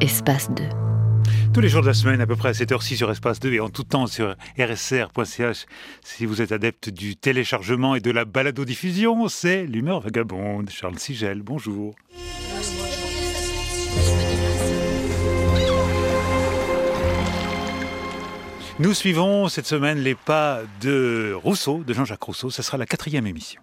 Espace 2. Tous les jours de la semaine, à peu près à cette heure-ci sur Espace 2 et en tout temps sur rsr.ch, si vous êtes adepte du téléchargement et de la balado-diffusion, c'est l'humeur vagabonde. Charles Sigel, bonjour. Nous suivons cette semaine les pas de Rousseau, de Jean-Jacques Rousseau. Ce sera la quatrième émission.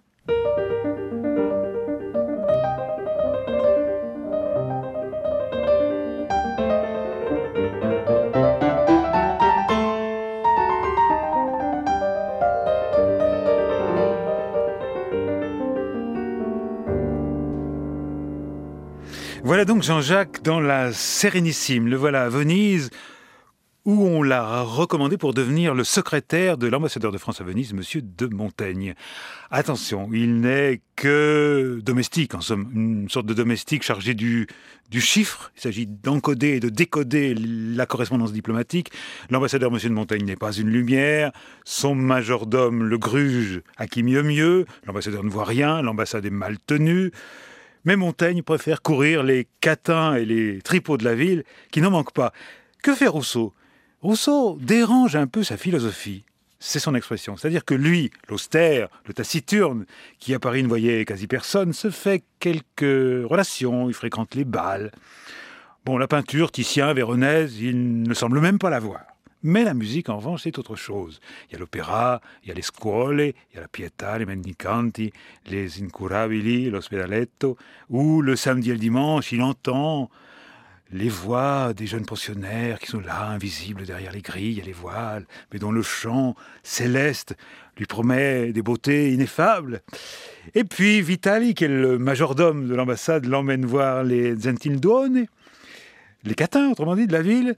Voilà donc Jean-Jacques dans la Sérénissime. Le voilà à Venise, où on l'a recommandé pour devenir le secrétaire de l'ambassadeur de France à Venise, Monsieur de Montaigne. Attention, il n'est que domestique, en somme, une sorte de domestique chargé du, du chiffre. Il s'agit d'encoder et de décoder la correspondance diplomatique. L'ambassadeur Monsieur de Montaigne n'est pas une lumière. Son majordome, le gruge, à qui mieux mieux. L'ambassadeur ne voit rien. L'ambassade est mal tenue. Mais Montaigne préfère courir les catins et les tripots de la ville, qui n'en manquent pas. Que fait Rousseau? Rousseau dérange un peu sa philosophie. C'est son expression. C'est-à-dire que lui, l'austère, le taciturne, qui à Paris ne voyait quasi personne, se fait quelques relations, il fréquente les bals. Bon, la peinture, Titien, Véronèse, il ne semble même pas la voir. Mais la musique, en revanche, c'est autre chose. Il y a l'opéra, il y a les scuole, il y a la pietà, les mendicanti, les incurabili, l'ospedaletto, où le samedi et le dimanche, il entend les voix des jeunes pensionnaires qui sont là, invisibles derrière les grilles et les voiles, mais dont le chant céleste lui promet des beautés ineffables. Et puis Vitali, qui est le majordome de l'ambassade, l'emmène voir les Zentildone, les catins, autrement dit, de la ville.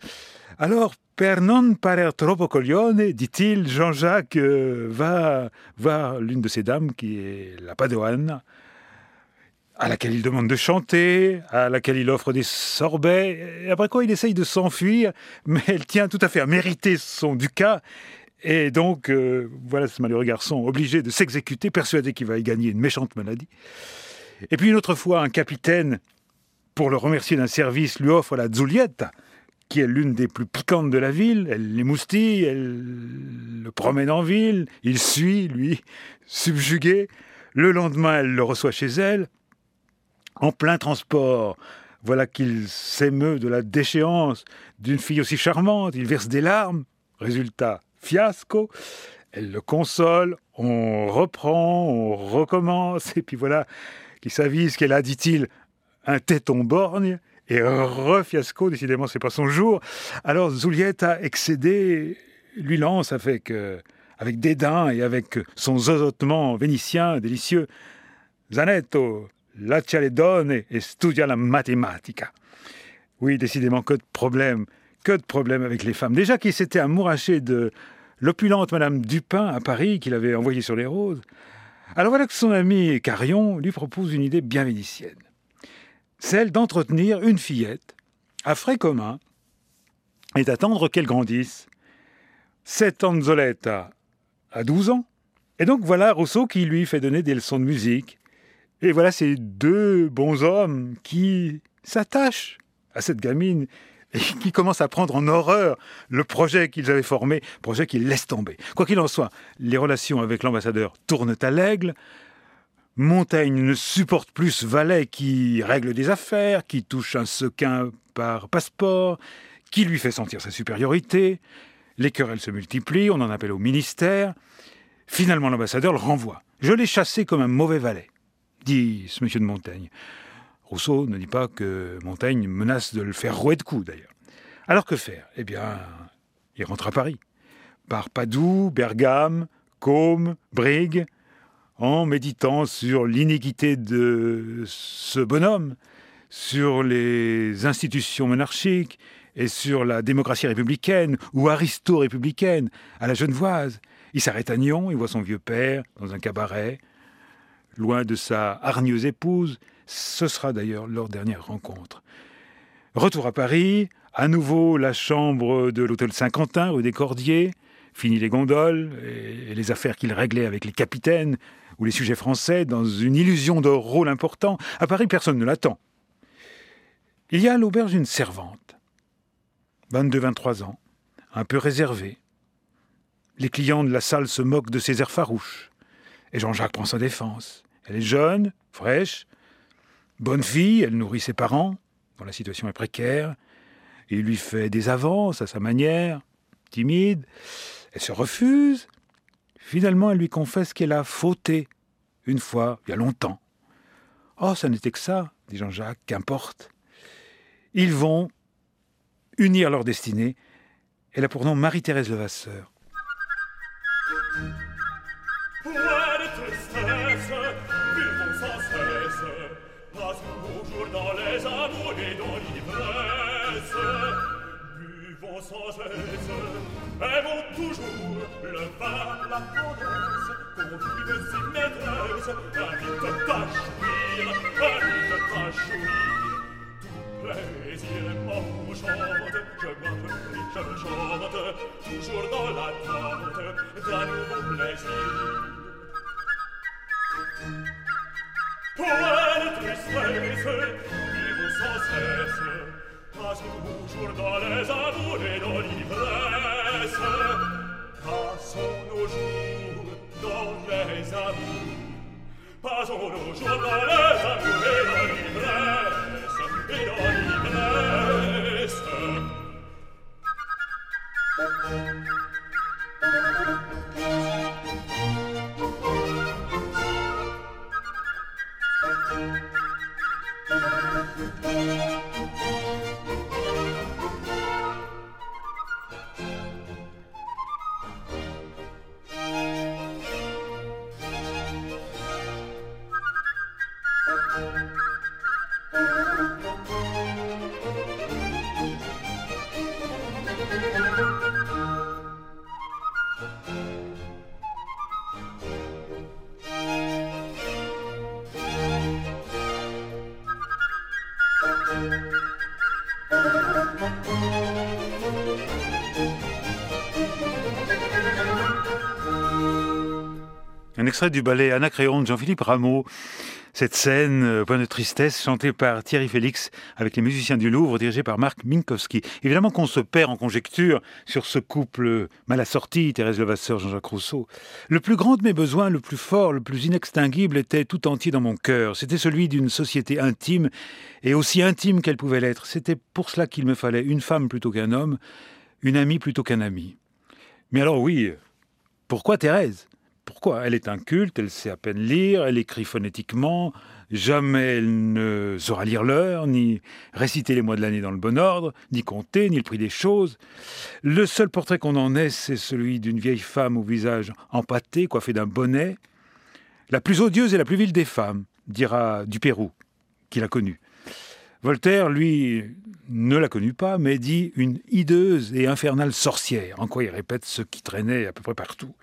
Alors, per non parer troppo coglione, dit-il, Jean-Jacques euh, va voir l'une de ces dames qui est la Padoane, à laquelle il demande de chanter, à laquelle il offre des sorbets, et après quoi il essaye de s'enfuir, mais elle tient tout à fait à mériter son ducat, et donc euh, voilà ce malheureux garçon obligé de s'exécuter, persuadé qu'il va y gagner une méchante maladie. Et puis une autre fois, un capitaine, pour le remercier d'un service, lui offre la Zulietta, qui est l'une des plus piquantes de la ville. Elle l'émoustille, elle le promène en ville, il suit, lui, subjugué. Le lendemain, elle le reçoit chez elle, en plein transport. Voilà qu'il s'émeut de la déchéance d'une fille aussi charmante, il verse des larmes. Résultat, fiasco. Elle le console, on reprend, on recommence, et puis voilà qu'il s'avise qu'elle a, dit-il, un téton borgne, et refiasco, décidément, c'est pas son jour. Alors Zulietta, excédé, lui lance avec, euh, dédain et avec son zozotement vénitien délicieux Zanetto, lascia le donne et studia la matematica. Oui, décidément, que de problèmes, que de problèmes avec les femmes. Déjà qu'il s'était amouraché de l'opulente Madame Dupin à Paris, qu'il avait envoyée sur les roses. Alors voilà que son ami Carion lui propose une idée bien vénitienne celle d'entretenir une fillette à frais communs et d'attendre qu'elle grandisse. Cette Anzoletta a 12 ans. Et donc voilà Rousseau qui lui fait donner des leçons de musique. Et voilà ces deux bons hommes qui s'attachent à cette gamine et qui commencent à prendre en horreur le projet qu'ils avaient formé, projet qu'ils laissent tomber. Quoi qu'il en soit, les relations avec l'ambassadeur tournent à l'aigle. Montaigne ne supporte plus ce valet qui règle des affaires, qui touche un sequin par passeport, qui lui fait sentir sa supériorité. Les querelles se multiplient, on en appelle au ministère. Finalement, l'ambassadeur le renvoie. Je l'ai chassé comme un mauvais valet, dit ce monsieur de Montaigne. Rousseau ne dit pas que Montaigne menace de le faire rouer de coups, d'ailleurs. Alors que faire? Eh bien, il rentre à Paris. Par Padoue, Bergame, Côme, Brigue, en méditant sur l'iniquité de ce bonhomme, sur les institutions monarchiques et sur la démocratie républicaine ou aristo-républicaine à la Genevoise. Il s'arrête à Nyon, il voit son vieux père dans un cabaret, loin de sa hargneuse épouse. Ce sera d'ailleurs leur dernière rencontre. Retour à Paris, à nouveau la chambre de l'hôtel Saint-Quentin, rue des Cordiers, fini les gondoles et les affaires qu'il réglait avec les capitaines ou les sujets français dans une illusion de rôle important. À Paris, personne ne l'attend. Il y a à l'auberge une servante, 22-23 ans, un peu réservée. Les clients de la salle se moquent de ses airs farouches. Et Jean-Jacques prend sa défense. Elle est jeune, fraîche, bonne fille, elle nourrit ses parents, dont la situation est précaire. Il lui fait des avances à sa manière, timide. Elle se refuse. Finalement, elle lui confesse qu'elle a fauté, une fois, il y a longtemps. Oh, ça n'était que ça, dit Jean-Jacques, qu'importe. Ils vont unir leur destinée. Elle a pour nom Marie-Thérèse Levasseur. dans sans cesse aimons toujours le vin, la tendresse, convives et maîtresses, invite à jouir, invite à jouir. Tout plaisir m'enchante, je m'appelle, je chante, toujours dans l'attente d'un nouveau plaisir. Pour la tristesse, vivons sans cesse, pasque vous jour dans les amours et dans l'ivresse Passons nos jours dans les amours Passons nos jours dans les amours et dans l'ivresse Et dans l'ivresse Un extrait du ballet Anacréon de Jean-Philippe Rameau. Cette scène, euh, point de tristesse, chantée par Thierry Félix avec les musiciens du Louvre, dirigés par Marc Minkowski. Évidemment qu'on se perd en conjecture sur ce couple mal assorti, Thérèse Levasseur, Jean-Jacques Rousseau. Le plus grand de mes besoins, le plus fort, le plus inextinguible était tout entier dans mon cœur. C'était celui d'une société intime, et aussi intime qu'elle pouvait l'être. C'était pour cela qu'il me fallait une femme plutôt qu'un homme, une amie plutôt qu'un ami. Mais alors oui, pourquoi Thérèse? Pourquoi Elle est inculte, elle sait à peine lire, elle écrit phonétiquement, jamais elle ne saura lire l'heure, ni réciter les mois de l'année dans le bon ordre, ni compter, ni le prix des choses. Le seul portrait qu'on en ait, c'est celui d'une vieille femme au visage empâté, coiffée d'un bonnet. La plus odieuse et la plus vile des femmes, dira du Pérou, qui l'a connue. Voltaire, lui, ne l'a connue pas, mais dit une hideuse et infernale sorcière, en quoi il répète ce qui traînait à peu près partout.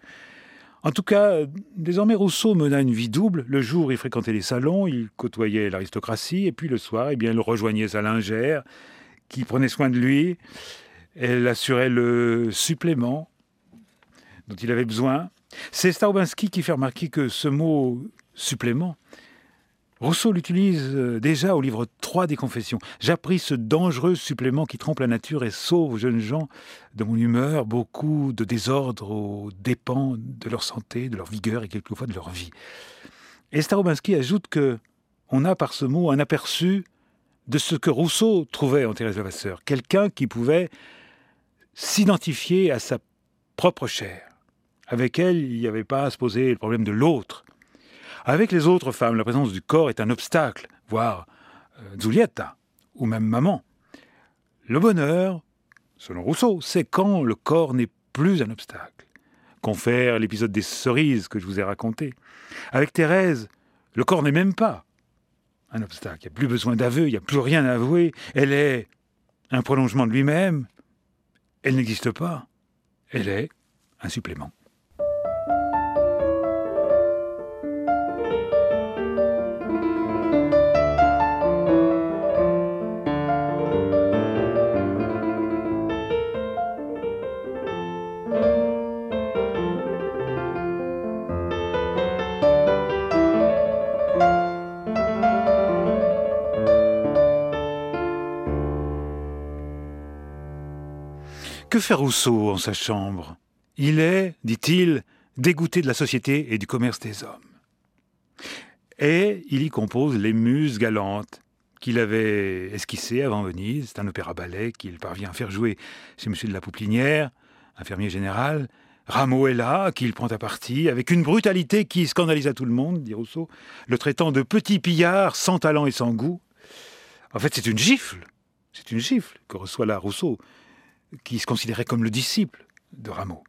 En tout cas, désormais Rousseau mena une vie double. Le jour, il fréquentait les salons, il côtoyait l'aristocratie, et puis le soir, eh bien, il rejoignait sa lingère, qui prenait soin de lui. Elle assurait le supplément dont il avait besoin. C'est Staubinski qui fait remarquer que ce mot supplément Rousseau l'utilise euh, déjà au livre 3 des Confessions. J'appris ce dangereux supplément qui trompe la nature et sauve aux jeunes gens de mon humeur beaucoup de désordre aux dépens de leur santé, de leur vigueur et quelquefois de leur vie. Et Starobinski ajoute que on a par ce mot un aperçu de ce que Rousseau trouvait en Thérèse Levasseur, quelqu'un qui pouvait s'identifier à sa propre chair. Avec elle, il n'y avait pas à se poser le problème de l'autre, avec les autres femmes, la présence du corps est un obstacle, voire euh, ou même maman. Le bonheur, selon Rousseau, c'est quand le corps n'est plus un obstacle. Confère l'épisode des cerises que je vous ai raconté. Avec Thérèse, le corps n'est même pas un obstacle. Il n'y a plus besoin d'aveu, il n'y a plus rien à avouer. Elle est un prolongement de lui-même. Elle n'existe pas. Elle est un supplément. Que fait Rousseau en sa chambre? Il est, dit-il, dégoûté de la société et du commerce des hommes. Et il y compose les Muses galantes qu'il avait esquissées avant Venise. C'est un opéra-ballet qu'il parvient à faire jouer chez M. de la Pouplinière, infirmier général. Rameau est là, qu'il prend à partie, avec une brutalité qui scandalise tout le monde, dit Rousseau, le traitant de petit pillard, sans talent et sans goût. En fait, c'est une gifle. C'est une gifle que reçoit là Rousseau, qui se considérait comme le disciple de Rameau.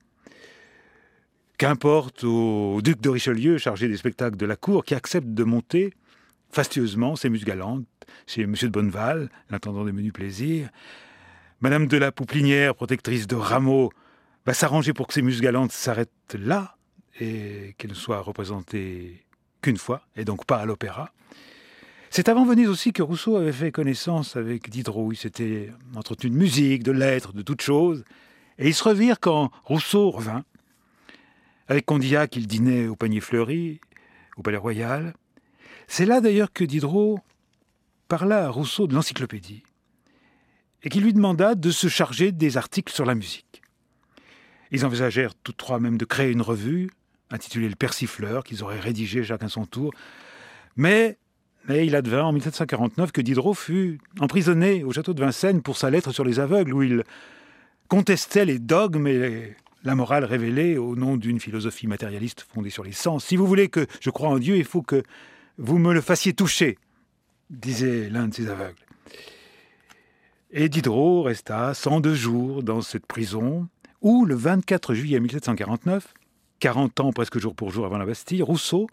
Qu'importe au duc de Richelieu, chargé des spectacles de la cour, qui accepte de monter fastueusement ses muses galantes chez M. de Bonneval, l'intendant des menus plaisirs. Madame de la Pouplinière, protectrice de Rameau, va s'arranger pour que ces muses galantes s'arrêtent là et qu'elles ne soient représentées qu'une fois, et donc pas à l'opéra. C'est avant Venise aussi que Rousseau avait fait connaissance avec Diderot. Il s'était entretenu de musique, de lettres, de toutes choses. Et ils se revirent quand Rousseau revint avec Condillac, il dînait au panier fleuri, au Palais Royal. C'est là d'ailleurs que Diderot parla à Rousseau de l'encyclopédie et qui lui demanda de se charger des articles sur la musique. Ils envisagèrent tous trois même de créer une revue intitulée Le Persifleur, qu'ils auraient rédigé chacun son tour. Mais, mais il advint en 1749 que Diderot fut emprisonné au château de Vincennes pour sa lettre sur les aveugles, où il contestait les dogmes et la morale révélée au nom d'une philosophie matérialiste fondée sur les sens. Si vous voulez que je croie en Dieu, il faut que vous me le fassiez toucher, disait l'un de ces aveugles. Et Diderot resta 102 jours dans cette prison, où le 24 juillet 1749, 40 ans presque jour pour jour avant la Bastille, Rousseau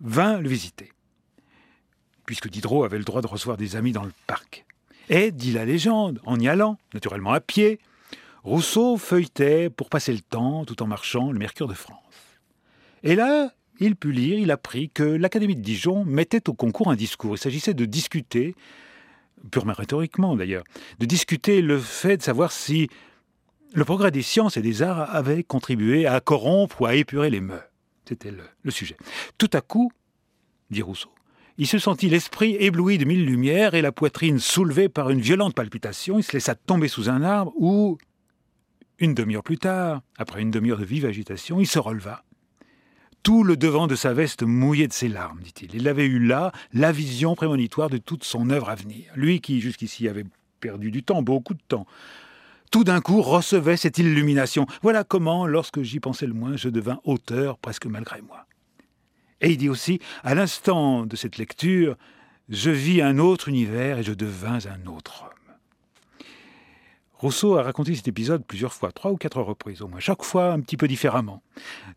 vint le visiter, puisque Diderot avait le droit de recevoir des amis dans le parc. Et, dit la légende, en y allant, naturellement à pied, Rousseau feuilletait pour passer le temps tout en marchant le Mercure de France. Et là, il put lire, il apprit que l'Académie de Dijon mettait au concours un discours. Il s'agissait de discuter, purement rhétoriquement d'ailleurs, de discuter le fait de savoir si le progrès des sciences et des arts avait contribué à corrompre ou à épurer les mœurs. C'était le, le sujet. Tout à coup, dit Rousseau, il se sentit l'esprit ébloui de mille lumières et la poitrine soulevée par une violente palpitation. Il se laissa tomber sous un arbre où, une demi-heure plus tard, après une demi-heure de vive agitation, il se releva. Tout le devant de sa veste mouillé de ses larmes, dit-il. Il avait eu là la vision prémonitoire de toute son œuvre à venir. Lui qui jusqu'ici avait perdu du temps, beaucoup de temps, tout d'un coup recevait cette illumination. Voilà comment, lorsque j'y pensais le moins, je devins auteur presque malgré moi. Et il dit aussi, à l'instant de cette lecture, je vis un autre univers et je devins un autre homme. Rousseau a raconté cet épisode plusieurs fois, trois ou quatre reprises au moins, chaque fois un petit peu différemment.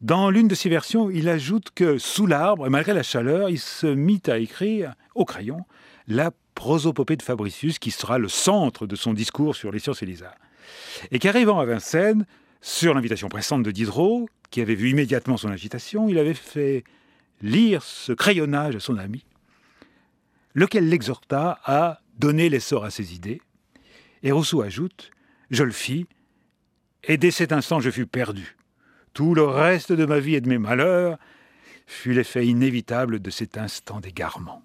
Dans l'une de ses versions, il ajoute que sous l'arbre, malgré la chaleur, il se mit à écrire au crayon la prosopopée de Fabricius, qui sera le centre de son discours sur les sciences et les arts. Et qu'arrivant à Vincennes, sur l'invitation pressante de Diderot, qui avait vu immédiatement son agitation, il avait fait lire ce crayonnage à son ami, lequel l'exhorta à donner l'essor à ses idées. Et Rousseau ajoute je le fis, et dès cet instant je fus perdu. Tout le reste de ma vie et de mes malheurs fut l'effet inévitable de cet instant d'égarement.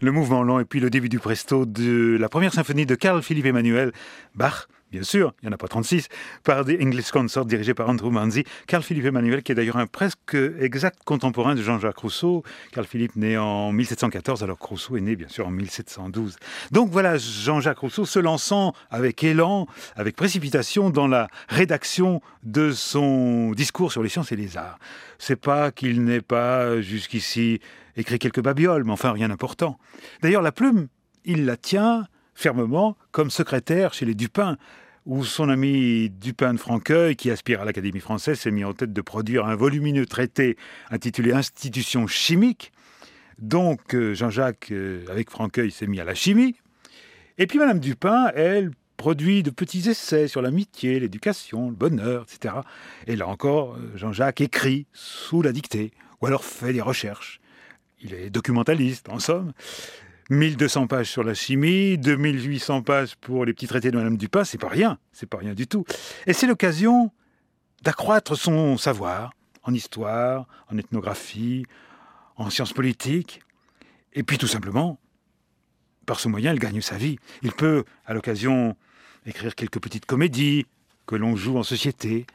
Le mouvement lent et puis le début du presto de la première symphonie de Carl Philippe Emmanuel Bach bien sûr, il n'y en a pas 36, par des English Consort dirigés par Andrew Manzi. Carl Philippe Emmanuel, qui est d'ailleurs un presque exact contemporain de Jean-Jacques Rousseau. Carl Philippe né en 1714, alors Rousseau est né bien sûr en 1712. Donc voilà Jean-Jacques Rousseau se lançant avec élan, avec précipitation dans la rédaction de son discours sur les sciences et les arts. C'est pas qu'il n'ait pas jusqu'ici écrit quelques babioles, mais enfin rien d'important. D'ailleurs, la plume, il la tient fermement comme secrétaire chez les Dupin, où son ami Dupin de Franqueuil, qui aspire à l'Académie française, s'est mis en tête de produire un volumineux traité intitulé Institutions chimiques. Donc euh, Jean-Jacques, euh, avec Franqueuil, s'est mis à la chimie. Et puis Madame Dupin, elle, produit de petits essais sur l'amitié, l'éducation, le bonheur, etc. Et là encore, euh, Jean-Jacques écrit sous la dictée, ou alors fait des recherches. Il est documentaliste, en somme. 1200 pages sur la chimie, 2800 pages pour les petits traités de Madame Dupin, c'est pas rien, c'est pas rien du tout. Et c'est l'occasion d'accroître son savoir en histoire, en ethnographie, en sciences politiques, et puis tout simplement, par ce moyen, il gagne sa vie. Il peut, à l'occasion, écrire quelques petites comédies que l'on joue en société.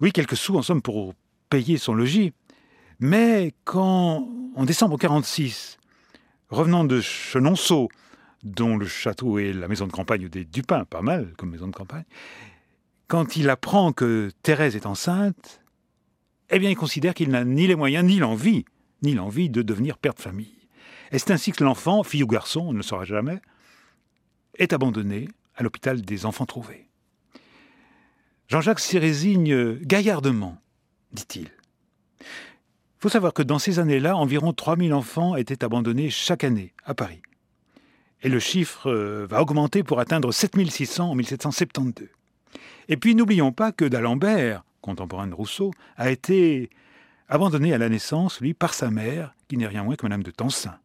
Oui, quelques sous en somme pour payer son logis. Mais quand, en décembre 46, Revenant de Chenonceau, dont le château est la maison de campagne des Dupin, pas mal comme maison de campagne, quand il apprend que Thérèse est enceinte, eh bien il considère qu'il n'a ni les moyens, ni l'envie, ni l'envie de devenir père de famille. Et c'est ainsi que l'enfant, fille ou garçon, on ne le saura jamais, est abandonné à l'hôpital des enfants trouvés. Jean-Jacques s'y résigne gaillardement, dit-il. Il faut savoir que dans ces années-là, environ 3000 enfants étaient abandonnés chaque année à Paris. Et le chiffre euh, va augmenter pour atteindre 7600 en 1772. Et puis n'oublions pas que d'Alembert, contemporain de Rousseau, a été abandonné à la naissance, lui, par sa mère, qui n'est rien moins que Madame de Tencin.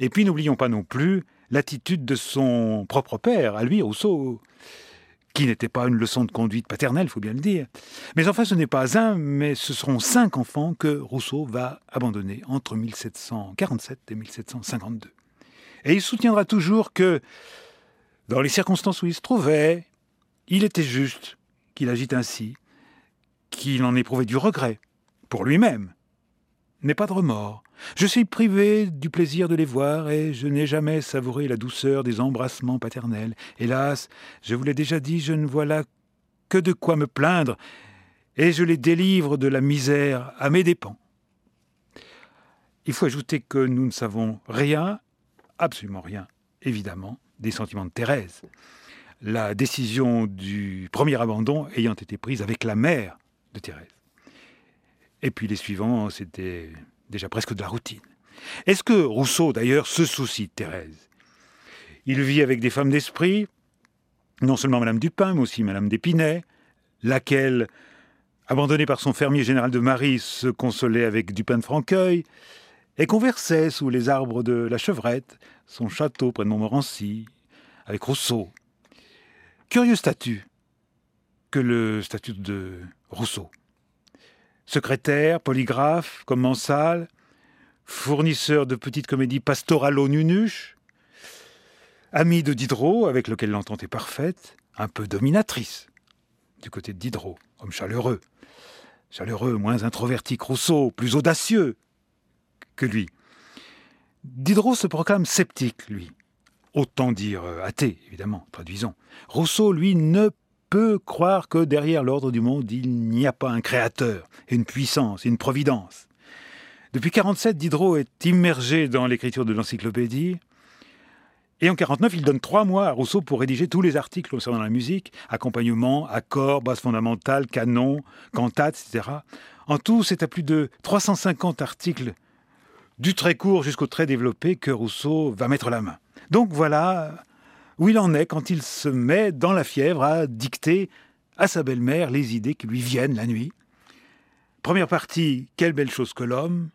Et puis n'oublions pas non plus l'attitude de son propre père, à lui, Rousseau, qui n'était pas une leçon de conduite paternelle, il faut bien le dire. Mais enfin, ce n'est pas un, mais ce seront cinq enfants que Rousseau va abandonner entre 1747 et 1752. Et il soutiendra toujours que, dans les circonstances où il se trouvait, il était juste qu'il agite ainsi, qu'il en éprouvait du regret pour lui-même, mais pas de remords. Je suis privé du plaisir de les voir et je n'ai jamais savouré la douceur des embrassements paternels. Hélas, je vous l'ai déjà dit, je ne vois là que de quoi me plaindre et je les délivre de la misère à mes dépens. Il faut ajouter que nous ne savons rien, absolument rien, évidemment, des sentiments de Thérèse. La décision du premier abandon ayant été prise avec la mère de Thérèse. Et puis les suivants, c'était déjà presque de la routine. Est-ce que Rousseau, d'ailleurs, se soucie de Thérèse? Il vit avec des femmes d'esprit, non seulement Madame Dupin, mais aussi Madame d'Épinay, laquelle, abandonnée par son fermier général de Marie, se consolait avec Dupin de Franqueuil, et conversait sous les arbres de la Chevrette, son château près de Montmorency, avec Rousseau. Curieux statut que le statut de Rousseau secrétaire, polygraphe, commensal, fournisseur de petites comédies pastoralo-nunuches, ami de Diderot, avec lequel l'entente est parfaite, un peu dominatrice, du côté de Diderot, homme chaleureux. Chaleureux, moins introverti que Rousseau, plus audacieux que lui. Diderot se proclame sceptique, lui. Autant dire euh, athée, évidemment, traduisons. Rousseau, lui, ne peut croire que derrière l'ordre du monde, il n'y a pas un créateur, une puissance, une providence. Depuis 47, Diderot est immergé dans l'écriture de l'encyclopédie. Et en 49, il donne trois mois à Rousseau pour rédiger tous les articles concernant la musique, accompagnement, accords, basse fondamentale, canon, cantate, etc. En tout, c'est à plus de 350 articles, du très court jusqu'au très développé, que Rousseau va mettre la main. Donc voilà où il en est quand il se met dans la fièvre à dicter à sa belle-mère les idées qui lui viennent la nuit. Première partie, quelle belle chose que l'homme,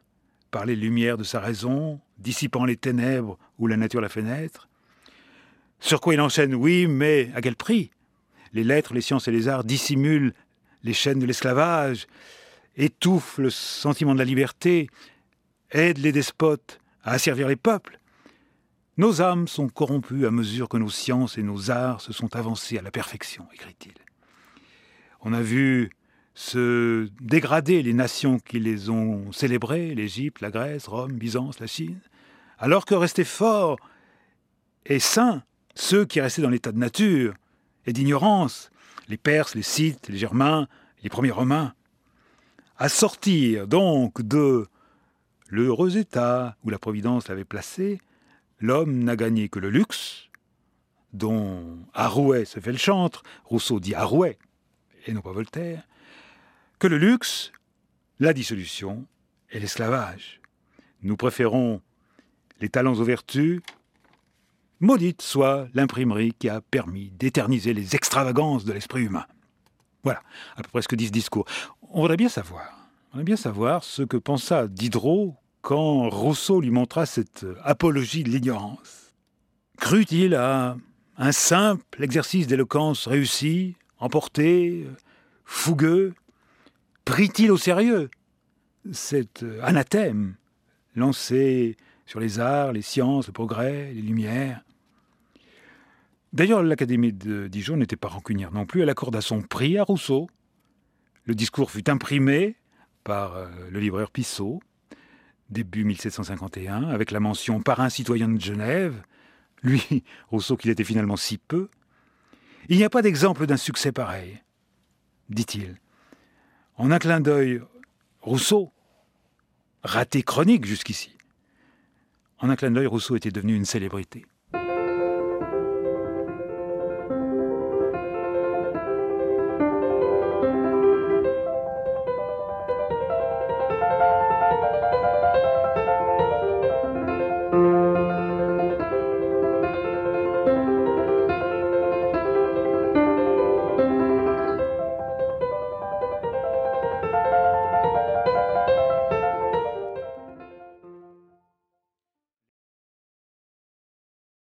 par les lumières de sa raison, dissipant les ténèbres où la nature la fait naître. Sur quoi il enchaîne, oui, mais à quel prix? Les lettres, les sciences et les arts dissimulent les chaînes de l'esclavage, étouffent le sentiment de la liberté, aident les despotes à asservir les peuples. Nos âmes sont corrompues à mesure que nos sciences et nos arts se sont avancés à la perfection, écrit-il. On a vu se dégrader les nations qui les ont célébrées, l'Égypte, la Grèce, Rome, Byzance, la Chine, alors que restaient forts et saints ceux qui restaient dans l'état de nature et d'ignorance, les Perses, les Scythes, les Germains, les premiers Romains. À sortir donc de l'heureux état où la Providence l'avait placé, l'homme n'a gagné que le luxe, dont Arouet se fait le chantre, Rousseau dit Arouet, et non pas Voltaire, que le luxe, la dissolution et l'esclavage. Nous préférons les talents aux vertus. Maudite soit l'imprimerie qui a permis d'éterniser les extravagances de l'esprit humain. Voilà, à peu près ce que dit ce discours. On voudrait bien savoir, on voudrait bien savoir ce que pensa Diderot quand Rousseau lui montra cette apologie de l'ignorance. Crut-il à un simple exercice d'éloquence réussi, emporté, fougueux? Prit-il au sérieux cet anathème lancé sur les arts, les sciences, le progrès, les lumières? D'ailleurs, l'Académie de Dijon n'était pas rancunière non plus. Elle accorda son prix à Rousseau. Le discours fut imprimé par euh, le libraire Pissot début 1751, avec la mention par un citoyen de Genève, lui, Rousseau, qu'il était finalement si peu. Il n'y a pas d'exemple d'un succès pareil, dit-il. En un clin d'œil, Rousseau, raté chronique jusqu'ici, en un clin d'œil, Rousseau était devenu une célébrité.